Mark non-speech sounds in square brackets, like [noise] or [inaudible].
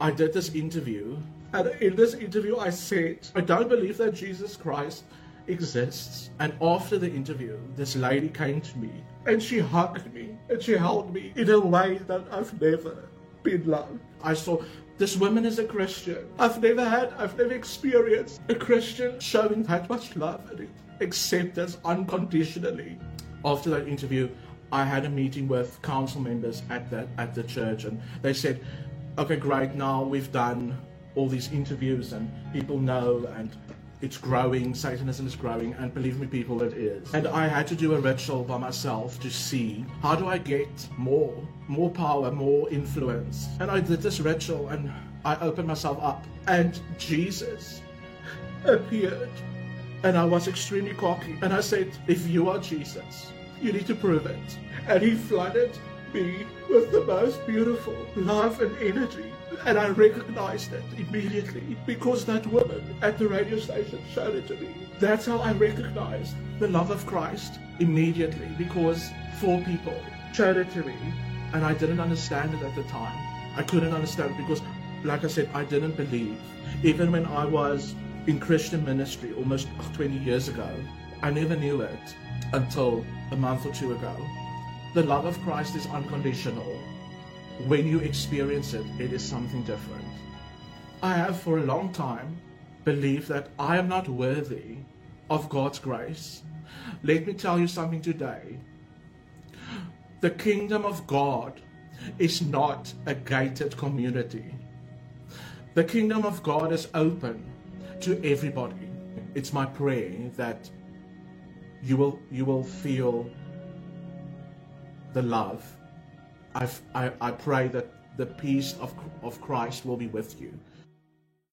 I did this interview, and in this interview, I said, I don't believe that Jesus Christ exists. And after the interview, this lady came to me and she hugged me and she held me in a way that I've never been loved. I saw this woman is a Christian. I've never had, I've never experienced a Christian showing that much love and acceptance unconditionally. After that interview, I had a meeting with council members at the at the church, and they said, "Okay, great. Now we've done all these interviews, and people know, and it's growing. Satanism is growing, and believe me, people, it is. And I had to do a ritual by myself to see how do I get more, more power, more influence. And I did this ritual, and I opened myself up, and Jesus [laughs] appeared. And I was extremely cocky. And I said, If you are Jesus, you need to prove it. And he flooded me with the most beautiful love and energy. And I recognized it immediately because that woman at the radio station showed it to me. That's how I recognized the love of Christ immediately because four people showed it to me. And I didn't understand it at the time. I couldn't understand it because, like I said, I didn't believe. Even when I was in Christian ministry almost 20 years ago, I never knew it until a month or two ago. The love of Christ is unconditional. When you experience it, it is something different. I have for a long time believed that I am not worthy of God's grace. Let me tell you something today. The kingdom of God is not a gated community. The kingdom of God is open to everybody. It's my prayer that you will you will feel the love. I've, I I pray that the peace of of Christ will be with you.